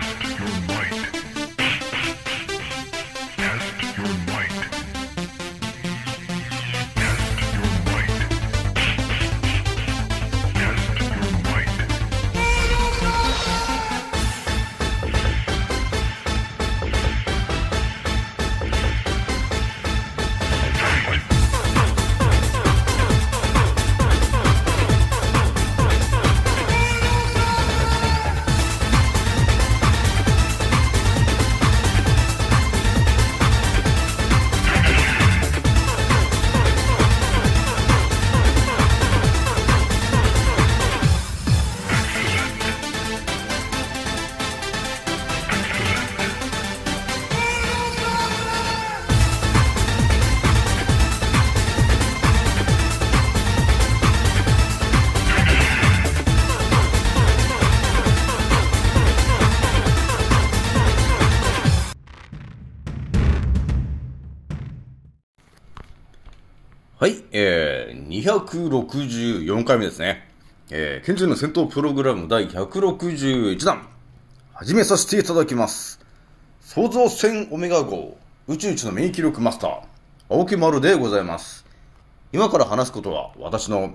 Test your might. 264回目ですね。えー、賢者の戦闘プログラム第161弾、始めさせていただきます。創造船オメガ号、宇宙一の免疫力マスター、青木丸でございます。今から話すことは、私の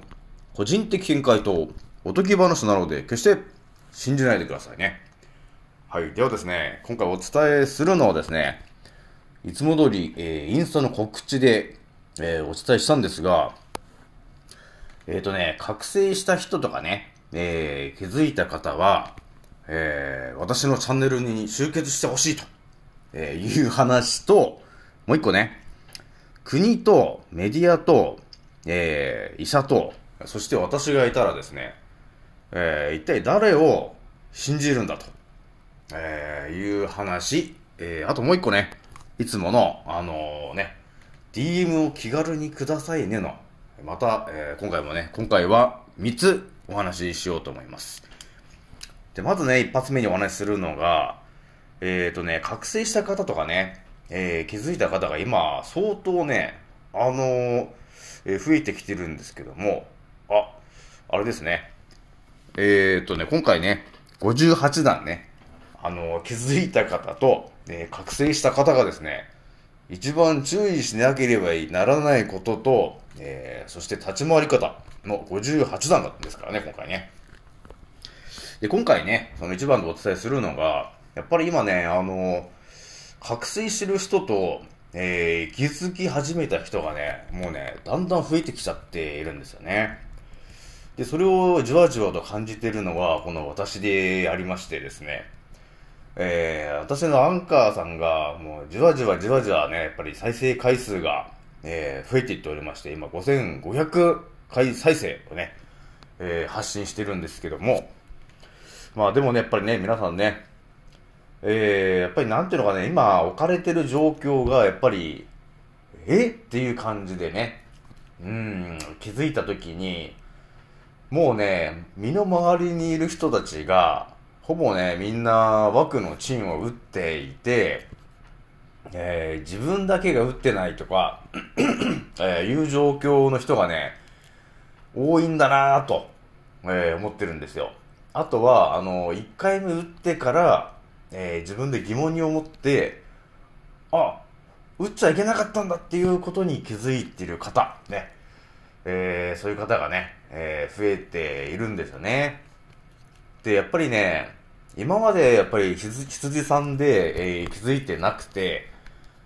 個人的見解とおとぎ話なので、決して信じないでくださいね。はい、ではですね、今回お伝えするのはですね、いつも通り、えーインスタの告知で、えーお伝えしたんですが、えっ、とね、覚醒した人とかね、えー気づいた方は、えー私のチャンネルに集結してほしいと、えいう話と、もう一個ね、国とメディアと、え医者と、そして私がいたらですね、え一体誰を信じるんだと、えいう話、えあともう一個ね、いつもの、あのね、DM を気軽にくださいねの、また、えー今回もね、今回は3つお話ししようと思います。で、まずね、一発目にお話しするのが、えっ、とね、覚醒した方とかね、えー気づいた方が今、相当ね、あのーえ増えてきてるんですけども、あ、あれですね。えっ、とね、今回ね、58弾ね、あの気づいた方と、え覚醒した方がですね、一番注意しなければならないことと、えーそして立ち回り方の58弾ですからね、今回ね。で、今回ね、その一番でお伝えするのが、やっぱり今ね、あの、覚醒してる人と、えー気づき始めた人がね、もうね、だんだん増えてきちゃっているんですよね。で、それをじわじわと感じているのは、この私でありましてですね、えー私のアンカーさんが、もう、じわじわじわじわね、やっぱり再生回数が、えー増えていっておりまして、今、5500回再生をね、えー発信してるんですけども、まあでもね、やっぱりね、皆さんね、えーやっぱりなんていうのかね、今置かれてる状況が、やっぱり、え？っていう感じでね、うん、気づいたときに、もうね、身の回りにいる人たちが、ほぼね、みんな枠のチンを打っていて、えー自分だけが打ってないとか、えーいう状況の人がね、多いんだなぁと、えー思ってるんですよ。あとは、あの、1回目打ってから、えー自分で疑問に思って、あ、打っちゃいけなかったんだっていうことに気づいている方、ね。えーそういう方がね、えー増えているんですよね。で、やっぱりね、今までやっぱり羊さんで、えー気づいてなくて、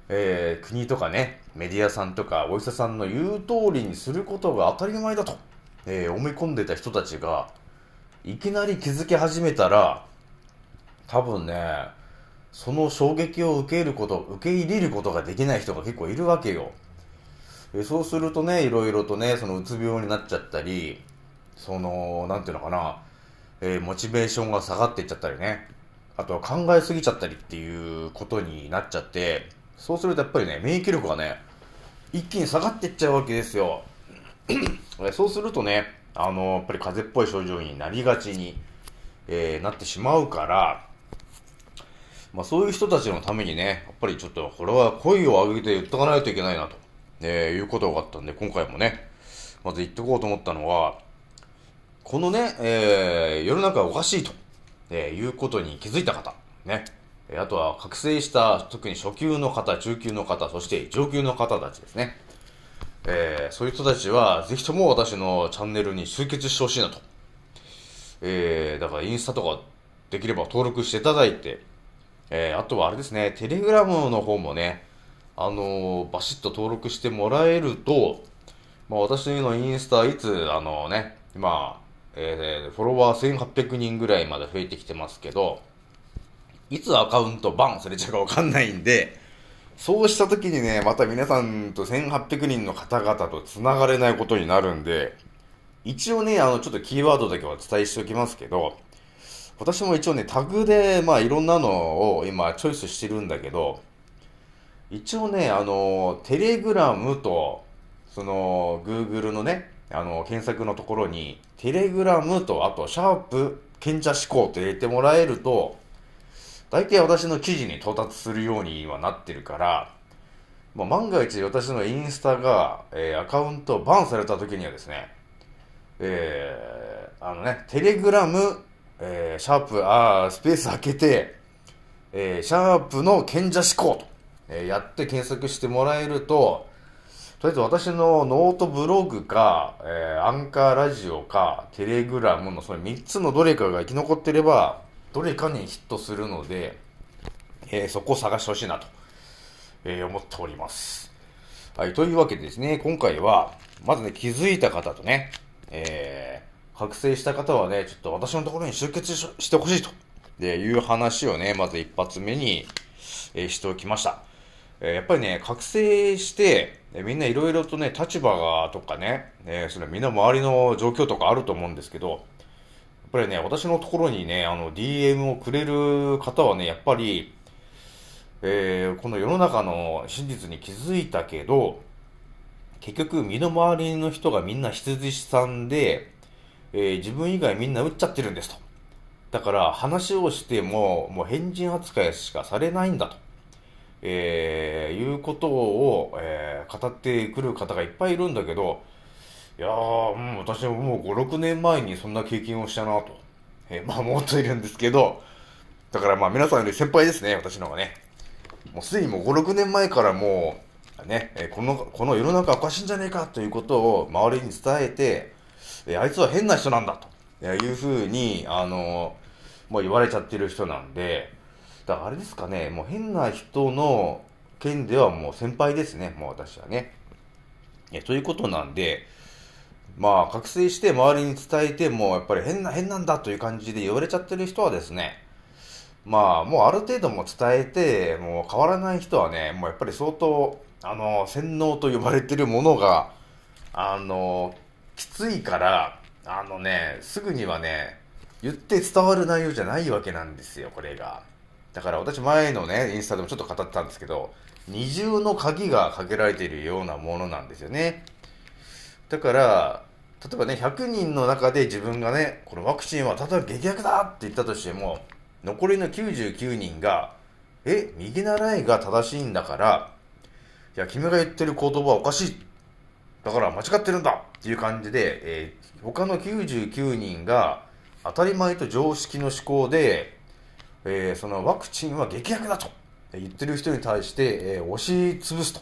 えー国とかね、メディアさんとかお医者さんの言う通りにすることが当たり前だと、えー思い込んでた人たちが、いきなり気づき始めたら、多分ね、その衝撃を受けること、受け入れることができない人が結構いるわけよ。えそうするとね、いろいろとね、そのうつ病になっちゃったり、その、なんていうのかな、えーモチベーションが下がっていっちゃったりね、あとは考えすぎちゃったりっていうことになっちゃって、そうするとやっぱりね、免疫力がね、一気に下がっていっちゃうわけですよ。そうするとね、あの、やっぱり風邪っぽい症状になりがちに、えーなってしまうから、まあそういう人たちのためにね、やっぱりちょっとこれは声を上げて言っとかないといけないなと、えーいうことがあったんで、今回もね、まず言っておこうと思ったのは、このね、えー世の中がおかしいと、えーいうことに気づいた方、ね。えあとは覚醒した特に初級の方、中級の方、そして上級の方たちですね。えーそういう人たちは、ぜひとも私のチャンネルに集結してほしいなと。えーだからインスタとかできれば登録していただいて、えーあとはあれですね、テレグラムの方もね、あのーバシッと登録してもらえると、まあ、私のインスタ、いつ、あのね、まあ、えーフォロワー1800人ぐらいまで増えてきてますけど、いつアカウントバンされちゃうかわかんないんで、そうした時にね、また皆さんと1800人の方々と繋がれないことになるんで、一応ね、あの、ちょっとキーワードだけはお伝えしておきますけど、私も一応ね、タグで、まあ、いろんなのを今、チョイスしてるんだけど、一応ね、あの、テレグラムと、その、Google のね、あの、検索のところに、テレグラムと、あと、シャープ、賢者思考って入れてもらえると、大体私の記事に到達するようにはなってるから、まあ、万が一私のインスタが、えーアカウントバンされた時にはですね、えーあのね、 Telegram、えーシャープ、あースペース開けて、えーシャープの賢者思考と、えーやって検索してもらえると、とりあえず私のノートブログか、えーアンカーラジオか、 Telegram のその3つのどれかが生き残ってれば、どれかにヒットするので、えーそこを探してほしいなと、えー思っております。はい、というわけでですね、今回は、まずね、気づいた方とね、えー、覚醒した方はね、ちょっと私のところに集結してほしいと、でいう話をね、まず一発目に、えしておきました。えーやっぱりね、覚醒して、えみんないろいろとね、立場がとかね、えーそれみんな周りの状況とかあると思うんですけど、やっぱりね、私のところにね、あの、DM をくれる方はね、やっぱり、えーこの世の中の真実に気づいたけど、結局身の回りの人がみんな羊さんで、えー自分以外みんな打っちゃってるんですと。だから話をしても、もう変人扱いしかされないんだと。えーいうことを、えー語ってくる方がいっぱいいるんだけど、いやー、う、私ももう5、6年前にそんな経験をしたなと、えーまあ思っているんですけど、だからまあ皆さんより先輩ですね、私の方がね。もうすでにもう5、6年前からもう、ね、えこの、この世の中おかしいんじゃねえかということを周りに伝えて、えーあいつは変な人なんだとえいうふうに、あのもう言われちゃってる人なんで、だあれですかね、もう変な人の件ではもう先輩ですね、もう私はね。えということなんで、まあ、覚醒して周りに伝えても、やっぱり変な、変なんだという感じで言われちゃってる人はですね、まあ、もうある程度も伝えて、もう変わらない人はね、もうやっぱり相当、あの、洗脳と呼ばれてるものが、あの、きついから、あのね、すぐにはね、言って伝わる内容じゃないわけなんですよ、これが。だから私前のね、インスタでもちょっと語ってたんですけど、二重の鍵がかけられているようなものなんですよね。だから、例えばね、100人の中で自分がね、このワクチンは例えば劇薬だって言ったとしても、残りの99人が、え、右習いが正しいんだから、いや、君が言ってる言葉はおかしい。だから間違ってるんだっていう感じで、えー他の99人が当たり前と常識の思考で、えーそのワクチンは劇薬だと言ってる人に対して、えー押し潰すと、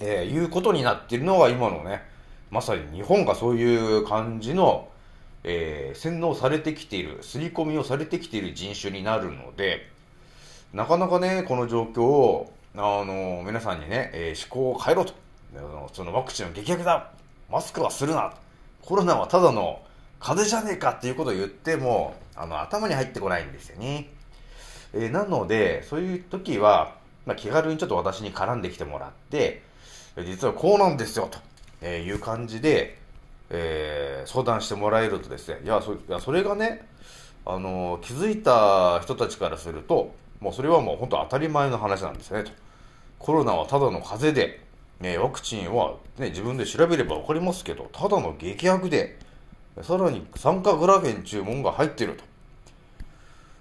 えーいうことになっているのが今のね、まさに日本がそういう感じの、えー洗脳されてきている、刷り込みをされてきている人種になるので、なかなかね、この状況を、あの、皆さんにね、えー思考を変えろと。そのワクチンは劇薬だマスクはするなコロナはただの風邪じゃねえかっていうことを言っても、あの、頭に入ってこないんですよね。えーなので、そういう時は、まあ、気軽にちょっと私に絡んできてもらって、実はこうなんですよ、と、えいう感じで、えー相談してもらえるとですね、いや、そいやそれがね、あの気づいた人たちからすると、もうそれはもう本当当たり前の話なんですね、と。コロナはただの風邪で、ね、ワクチンは、ね、自分で調べれば分かりますけど、ただの劇薬で、さらに酸化グラフェン注文が入ってると。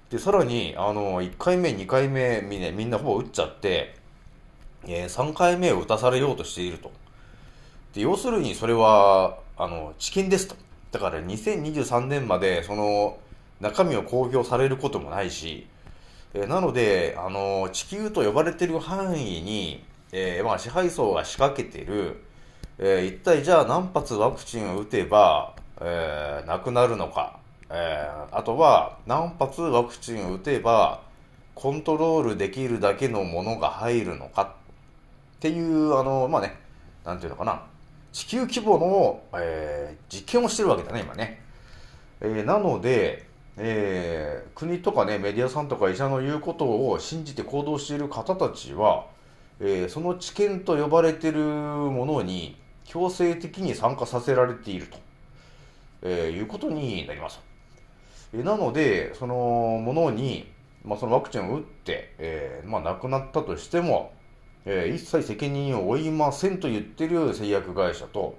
で、さらに、あの、1回目、2回目、みんなみんなほぼ打っちゃって、えー3回目を打たされようとしていると。で、要するにそれは、あの、チキンですと。だから2023年まで、その、中身を公表されることもないし、えーなので、あの地球と呼ばれている範囲に、えーまあ、支配層が仕掛けてる、えー一体じゃあ何発ワクチンを打てば、えーなくなるのか、えーあとは何発ワクチンを打てばコントロールできるだけのものが入るのか。っていう、あの、まあね、なんていうのかな、地球規模の、えー実験をしてるわけだね、今ね。えなので、え国とかね、メディアさんとか医者の言うことを信じて行動している方たちは、えその知見と呼ばれてるものに強制的に参加させられていると、えーいうことになります。えーなので、そのものに、まあ、そのワクチンを打って、えーまあ、亡くなったとしても、えー一切責任を負いませんと言ってる製薬会社と、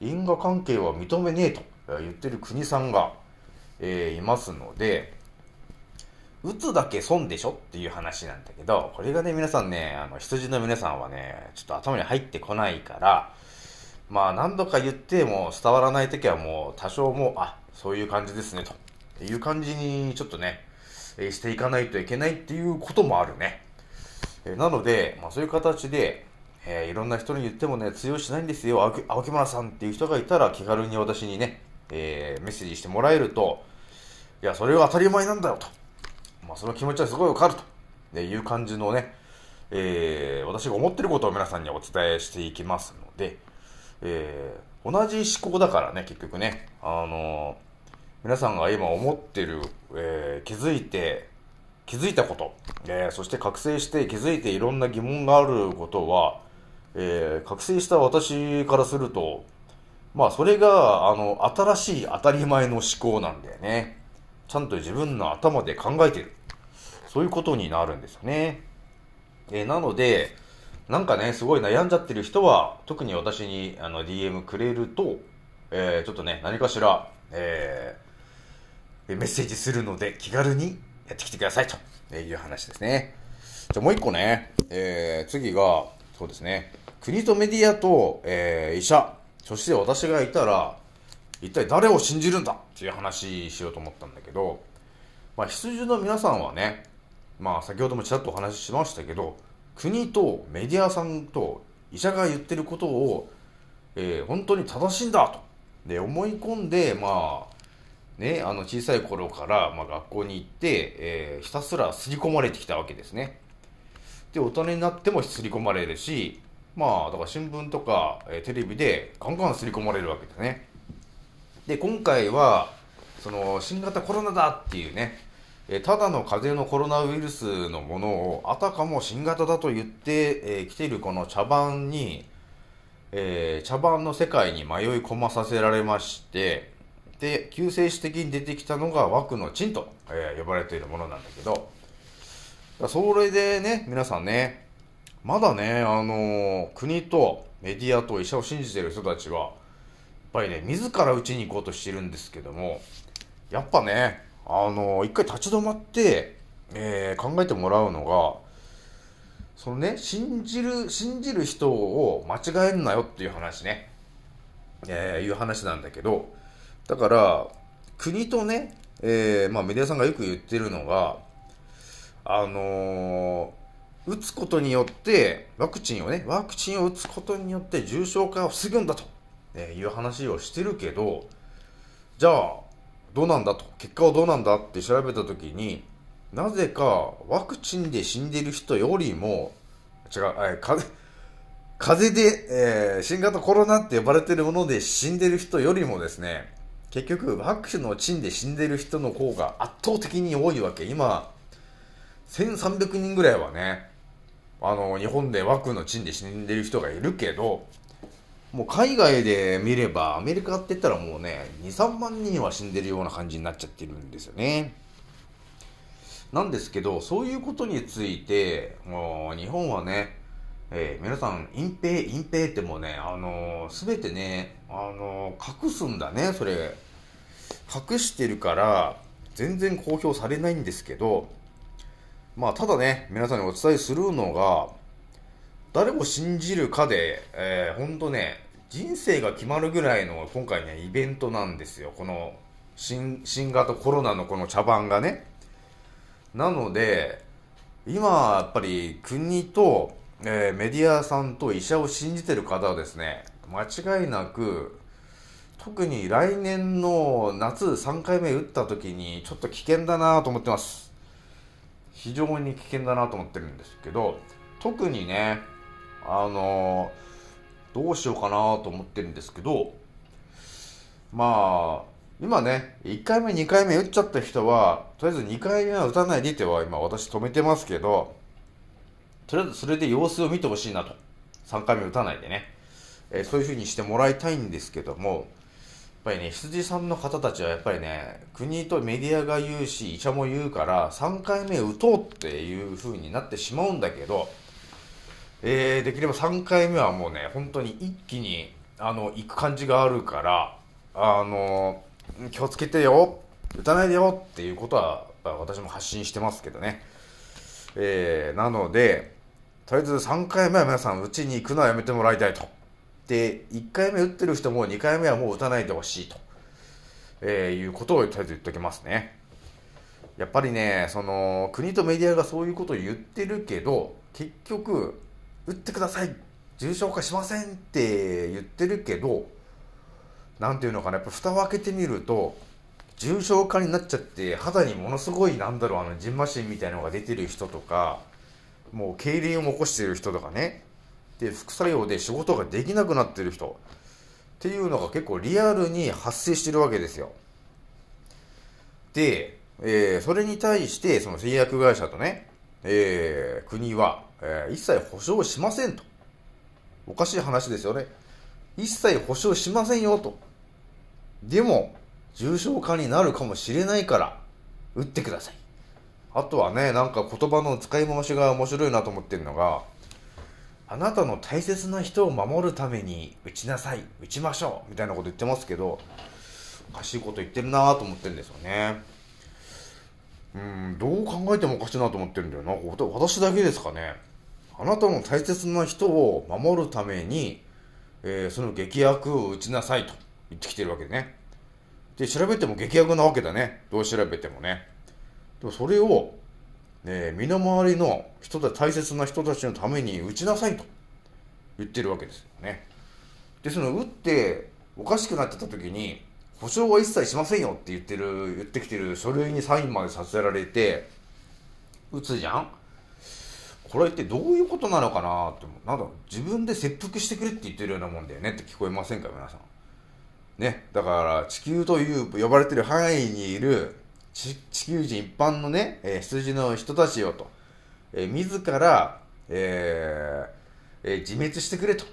因果関係は認めねえと言ってる国さんが、えーいますので、打つだけ損でしょっていう話なんだけど、これがね、皆さんね、あの、羊の皆さんはね、ちょっと頭に入ってこないから、まあ、何度か言っても伝わらないときはもう、多少もう、あ、そういう感じですね、という感じに、ちょっとね、えしていかないといけないっていうこともあるね。えなので、まあ、そういう形で、えーいろんな人に言ってもね、通用しないんですよ、青木青木村さんっていう人がいたら、気軽に私にね、えメッセージしてもらえると、いや、それは当たり前なんだよと。まあ、その気持ちはすごいわかるという感じのね、え私が思ってることを皆さんにお伝えしていきますので、えー同じ思考だからね、結局ね、あのー皆さんが今思ってる、えー気づいて、気づいたこと、えそして覚醒して気づいていろんな疑問があることは、え覚醒した私からすると、まあそれが、あの、新しい当たり前の思考なんだよね。ちゃんと自分の頭で考えてる。そういうことになるんですよね。えなので、なんかね、すごい悩んじゃってる人は、特に私にあの DM くれると、えーちょっとね、何かしら、えーメッセージするので気軽にやってきてくださいという話ですね。じゃもう一個ね、えー次が、そうですね、国とメディアと、えー医者、そして私がいたら、一体誰を信じるんだっていう話しようと思ったんだけど、まあ、羊の皆さんはね、まあ、先ほどもちらっとお話ししましたけど、国とメディアさんと医者が言ってることを、えー本当に正しいんだと。で、思い込んで、まあ、ね、あの小さい頃から、まあ、学校に行って、えーひたすら刷り込まれてきたわけですね。で、大人になっても刷り込まれるし、まあ、だから新聞とか、えーテレビでガンガン刷り込まれるわけですね。で、今回は、その、新型コロナだっていうね、えただの風邪のコロナウイルスのものを、あたかも新型だと言って、えー来ているこの茶番に、えー茶番の世界に迷い込まさせられまして、で、救世主的に出てきたのが枠のチンと、えー呼ばれているものなんだけど、それでね、皆さんね、まだね、あの国とメディアと医者を信じてる人たちは、やっぱりね、自ら打ちに行こうとしてるんですけども、やっぱね、あの一回立ち止まって、えー考えてもらうのが、そのね、信じる、信じる人を間違えんなよっていう話ね、えーいう話なんだけど、だから、国とね、えーまあメディアさんがよく言ってるのが、あのー打つことによって、ワクチンをね、ワクチンを打つことによって重症化を防ぐんだと、えーいう話をしてるけど、じゃあ、どうなんだと、結果はどうなんだって調べたときに、なぜかワクチンで死んでる人よりも、違う、え風、風邪で、えー新型コロナって呼ばれてるもので死んでる人よりもですね、結局ワクチンのチンで死んでる人の方が圧倒的に多いわけ。今、1300人ぐらいはね、あの、日本でワクのチンで死んでる人がいるけど、もう海外で見れば、アメリカって言ったらもうね、2、3万人は死んでるような感じになっちゃってるんですよね。なんですけど、そういうことについて、もう日本はね、えー皆さん、隠蔽、隠蔽ってもうね、あのすべてね、あの隠すんだね、それ。隠してるから、全然公表されないんですけど、まあ、ただね、皆さんにお伝えするのが、誰を信じるかで、えー、ほんとね、人生が決まるぐらいの今回ね、イベントなんですよ。この新新型コロナのこの茶番がね。なので、今、やっぱり国と、えーメディアさんと医者を信じてる方はですね、間違いなく、特に来年の夏3回目打った時にちょっと危険だなと思ってます。非常に危険だなと思ってるんですけど、特にね、あのどうしようかなと思ってるんですけど、まあ、今ね、1回目、2回目打っちゃった人は、とりあえず2回目は打たないでっては今私止めてますけど、とりあえずそれで様子を見てほしいなと。3回目打たないでね。えーそういう風にしてもらいたいんですけども、やっぱりね、羊さんの方たちはやっぱりね、国とメディアが言うし、医者も言うから、3回目打とうっていう風になってしまうんだけど、えーできれば3回目はもうね、本当に一気に、あの、行く感じがあるから、あの、気をつけてよ、打たないでよっていうことは、私も発信してますけどね。えーなので、とりあえず3回目は皆さん、うちに行くのはやめてもらいたいと。で、1回目打ってる人も2回目はもう打たないでほしいと、えーいうことをとりあえず言っておきますね。やっぱりね、その、国とメディアがそういうことを言ってるけど、結局、打ってください。重症化しませんって言ってるけど、なんていうのかな、やっぱ蓋を開けてみると、重症化になっちゃって、肌にものすごい、なんだろう、あの、ジンマシンみたいなのが出てる人とか、もう、痙攣を起こしてる人とかね、で、副作用で仕事ができなくなってる人、っていうのが結構リアルに発生してるわけですよ。で、えーそれに対して、その製薬会社とね、えー国は、えー一切保証しませんと。おかしい話ですよね。一切保証しませんよと。でも、重症化になるかもしれないから、打ってください。あとはね、なんか言葉の使い回しが面白いなと思ってるのが、あなたの大切な人を守るために打ちなさい、打ちましょう、みたいなこと言ってますけど、おかしいこと言ってるなと思ってるんですよね。うん、どう考えてもおかしいなと思ってるんだよな。私だけですかね。あなたの大切な人を守るために、えーその劇薬を打ちなさいと言ってきてるわけでね。で、調べても劇薬なわけだね。どう調べてもね。でもそれを、ね、身の回りの人た大切な人たちのために打ちなさいと言ってるわけですよね。で、その打っておかしくなってた時に、保証は一切しませんよって言ってる、言ってきてる書類にサインまでさせられて、打つじゃんこれってどういうことなのかなって、なんだ自分で切腹してくれって言ってるようなもんだよねって聞こえませんか皆さん。ね、だから地球という呼ばれてる範囲にいる地地球人一般のね、えー羊の人たちよと、えー自ら、えーえー自滅してくれと。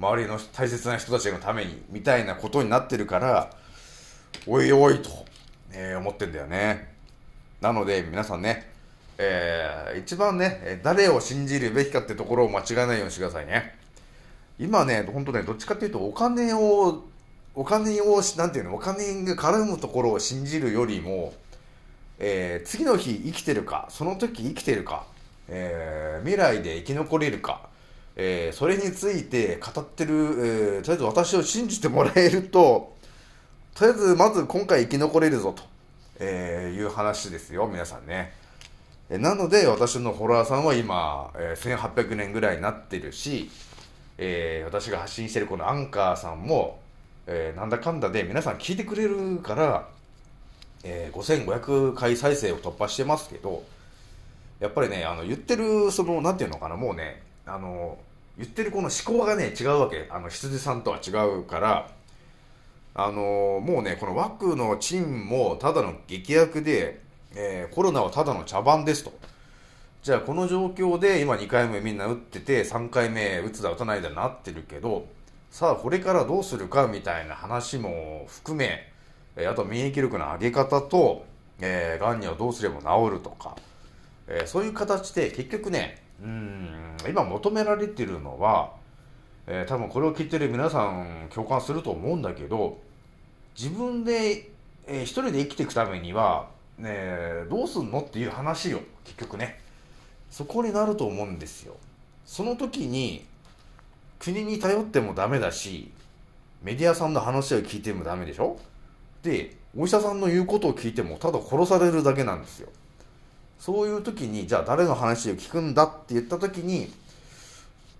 周りの大切な人たちのために、みたいなことになってるから、おいおいと、えー思ってんだよね。なので、皆さんね、えー一番ね、誰を信じるべきかってところを間違えないようにしてくださいね。今ね、本当ね、どっちかっていうと、お金を、お金をし、なんていうの、お金が絡むところを信じるよりも、えー次の日生きてるか、その時生きてるか、えー未来で生き残れるか、えーそれについて語ってる、えーとりあえず私を信じてもらえると、とりあえずまず今回生き残れるぞと、えいう話ですよ、皆さんね。なので、私のフォロワーさんは今、えー1800年ぐらいになってるし、えー私が発信してるこのアンカーさんも、えーなんだかんだで皆さん聞いてくれるから、えー5500回再生を突破してますけど、やっぱりね、あの、言ってる、その、なんていうのかな、もうね、あの、言ってるこの思考がね、違うわけ。あの、羊さんとは違うから、あの、もうね、このワクのチンもただの劇薬で、えーコロナはただの茶番ですと。じゃあこの状況で今2回目みんな打ってて3回目打つだ打たないだなってるけどさあこれからどうするかみたいな話も含めあと免疫力の上げ方と、えー、がんにはどうすれば治るとか、えーそういう形で結局ねうん今求められてるのは、えー多分これを聞いてる皆さん共感すると思うんだけど自分で、えー一人で生きていくためには、ね、どうすんのっていう話よ結局ね。そこになると思うんですよ。その時に国に頼ってもダメだしメディアさんの話を聞いてもダメでしょ？でお医者さんの言うことを聞いてもただ殺されるだけなんですよ。そういう時にじゃあ誰の話を聞くんだって言った時に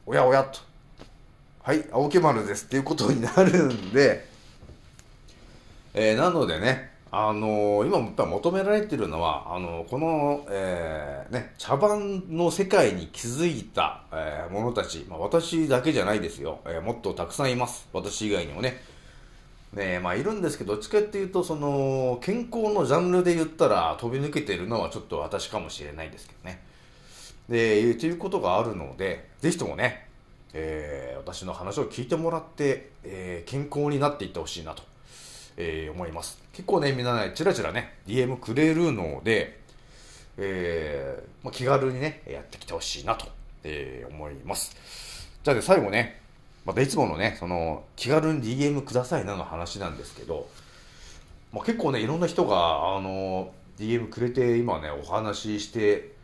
おやおやと。はい青木丸ですっていうことになるんで、えーなのでねあのー今求められてるのはあのーこの、えーね、茶番の世界に気づいた、えー者たち、まあ、私だけじゃないですよ、えーもっとたくさんいます。私以外にもね。ねまあいるんですけどどっちかっていうとその健康のジャンルで言ったら飛び抜けてるのはちょっと私かもしれないですけどね。でということがあるのでぜひともね、えー私の話を聞いてもらって、えー健康になっていってほしいなと、えー思います。結構ねみんなねチラチラね DM くれるので、えーまあ、気軽にねやってきてほしいなと、えー思います。じゃあね最後ねまたいつものねその気軽に DM くださいなの話なんですけど、まあ、結構ねいろんな人があの DM くれて今ねお話しして、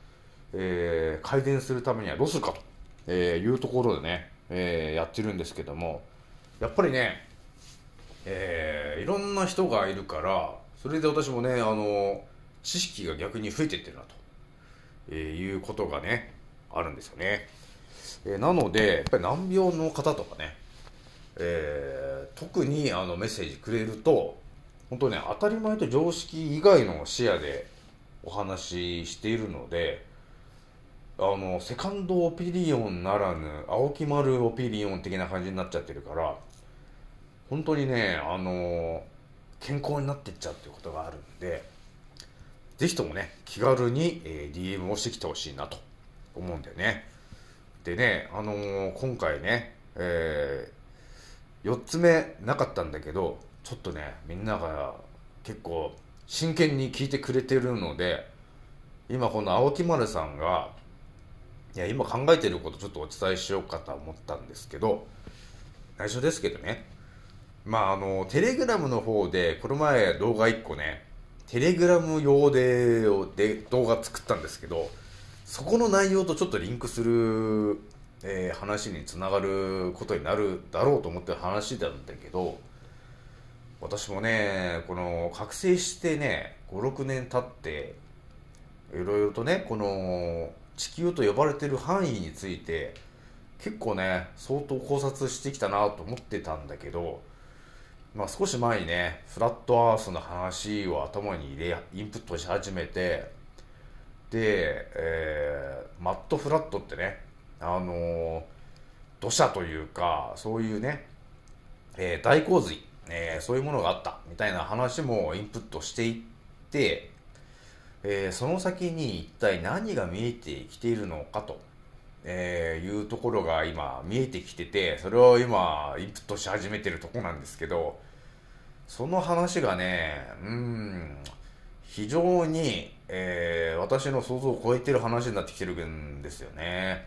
えー改善するためにはどうするかと、えーいうところでね、えーやってるんですけどもやっぱりね、えーいろんな人がいるからそれで私もねあの知識が逆に増えてってるなと、えーいうことがねあるんですよね、えーなのでやっぱり難病の方とかね、えー特にあのメッセージくれると本当ね当たり前と常識以外の視野でお話ししているのであのセカンドオピニオンならぬ青木丸オピニオン的な感じになっちゃってるから本当にねあの健康になっていっちゃうっていうことがあるんでぜひともね気軽に、え DM をしてきてほしいなと思うんだよね。でねあの今回ね、え4つ目なかったんだけどちょっとねみんなが結構真剣に聞いてくれてるので今この青木丸さんがいや今考えてることちょっとお伝えしようかと思ったんですけど内緒ですけどね。まああのテレグラムの方でこの前動画1個ねテレグラム用でで動画作ったんですけどそこの内容とちょっとリンクする、えー話につながることになるだろうと思って話なんだけど私もねこの覚醒してね56年経っていろいろとねこの地球と呼ばれてる範囲について結構ね相当考察してきたなと思ってたんだけどまあ少し前にねフラットアースの話を頭に入れインプットし始めてで、えーマットフラットってねあのー土砂というかそういうね、えー大洪水、えーそういうものがあったみたいな話もインプットしていって、えーその先に一体何が見えてきているのかと、えーいうところが今見えてきててそれを今インプットし始めてるとこなんですけどその話がねうん非常に、えー私の想像を超えてる話になってきてるんですよね。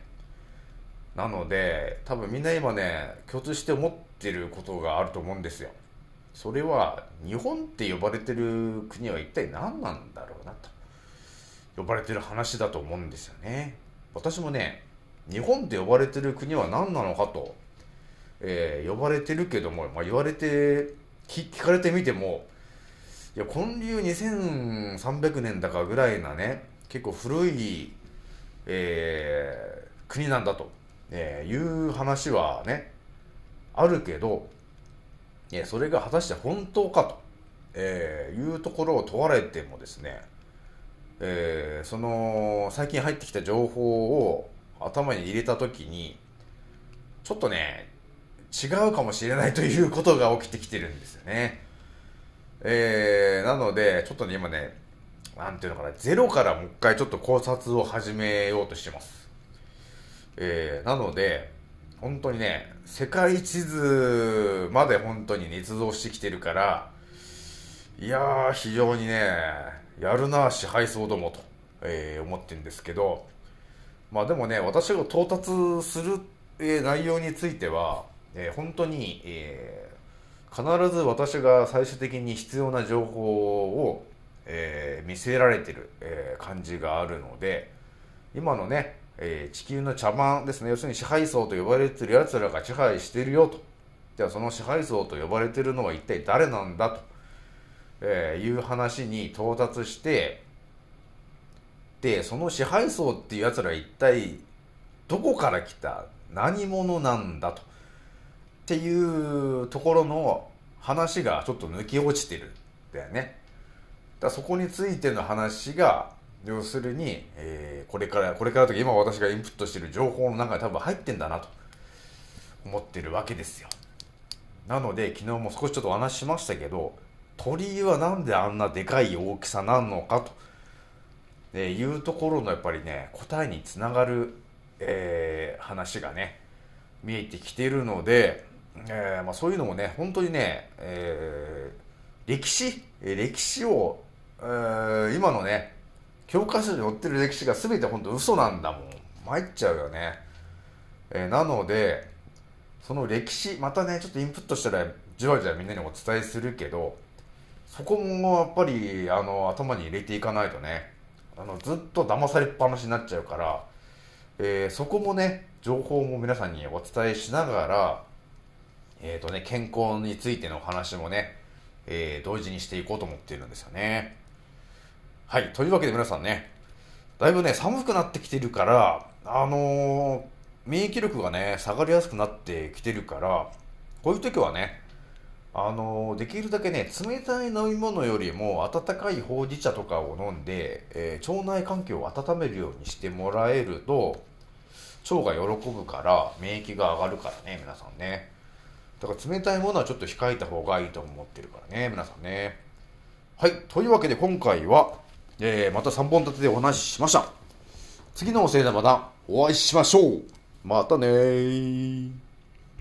なので多分みんな今ね共通して思ってることがあると思うんですよ。それは日本って呼ばれてる国は一体何なんだろうなと呼ばれてる話だと思うんですよね。私もね日本って呼ばれてる国は何なのかと、えー呼ばれてるけども、まあ、言われて聞かれてみてもいや建立2300年だかぐらいなね結構古い、えー国なんだと、えーいう話はねあるけど、えそれが果たして本当かと、えーいうところを問われてもですね、えーその最近入ってきた情報を頭に入れた時にちょっとね違うかもしれないということが起きてきてるんですよね。えーなのでちょっとね今ねなんていうのかなゼロからもう一回ちょっと考察を始めようとしてます。えーなので本当にね世界地図まで本当に捏造してきてるからいやー非常にねやるな支配層どもと、えー思ってるんですけどまあでもね私が到達する、えー内容については、えー本当に、えー必ず私が最終的に必要な情報を、えー見せられてる、えー感じがあるので今のね、えー地球の茶番ですね。要するに支配層と呼ばれてるやつらが支配してるよと。じゃあその支配層と呼ばれてるのは一体誰なんだと、えーいう話に到達してってその支配層っていうやつら一体どこから来た？何者なんだと。っていうところの話がちょっと抜き落ちてるんだよね。だそこについての話が要するに、えーこれからこれからとか今私がインプットしてる情報の中に多分入ってんだなと。思ってるわけですよ。なので昨日も少しちょっとお話ししましたけど鳥居はなんであんなでかい大きさなのかと、えーいうところのやっぱりね答えにつながる、えー話がね見えてきてるので、えーまあ、そういうのもね本当にね、えー歴史歴史を、えー今のね教科書に載ってる歴史が全て本当嘘なんだもん。参っちゃうよね、えーなのでその歴史またねちょっとインプットしたらじわじわみんなにお伝えするけどそこもやっぱりあの頭に入れていかないとね。あのずっと騙されっぱなしになっちゃうから、えーそこもね情報も皆さんにお伝えしながらえーとね、健康についての話もね、えー同時にしていこうと思っているんですよね。はい。というわけで皆さんね、だいぶね、寒くなってきてるから、あのー免疫力がね、下がりやすくなってきてるから、こういう時はね、あのできるだけね、冷たい飲み物よりも温かいほうじ茶とかを飲んで、えー腸内環境を温めるようにしてもらえると、腸が喜ぶから免疫が上がるからね、皆さんね。だから冷たいものはちょっと控えた方がいいと思ってるからね、皆さんね。はい。というわけで今回は、えーまた3本立てでお話ししました。次のおせいでまたお会いしましょう。またね。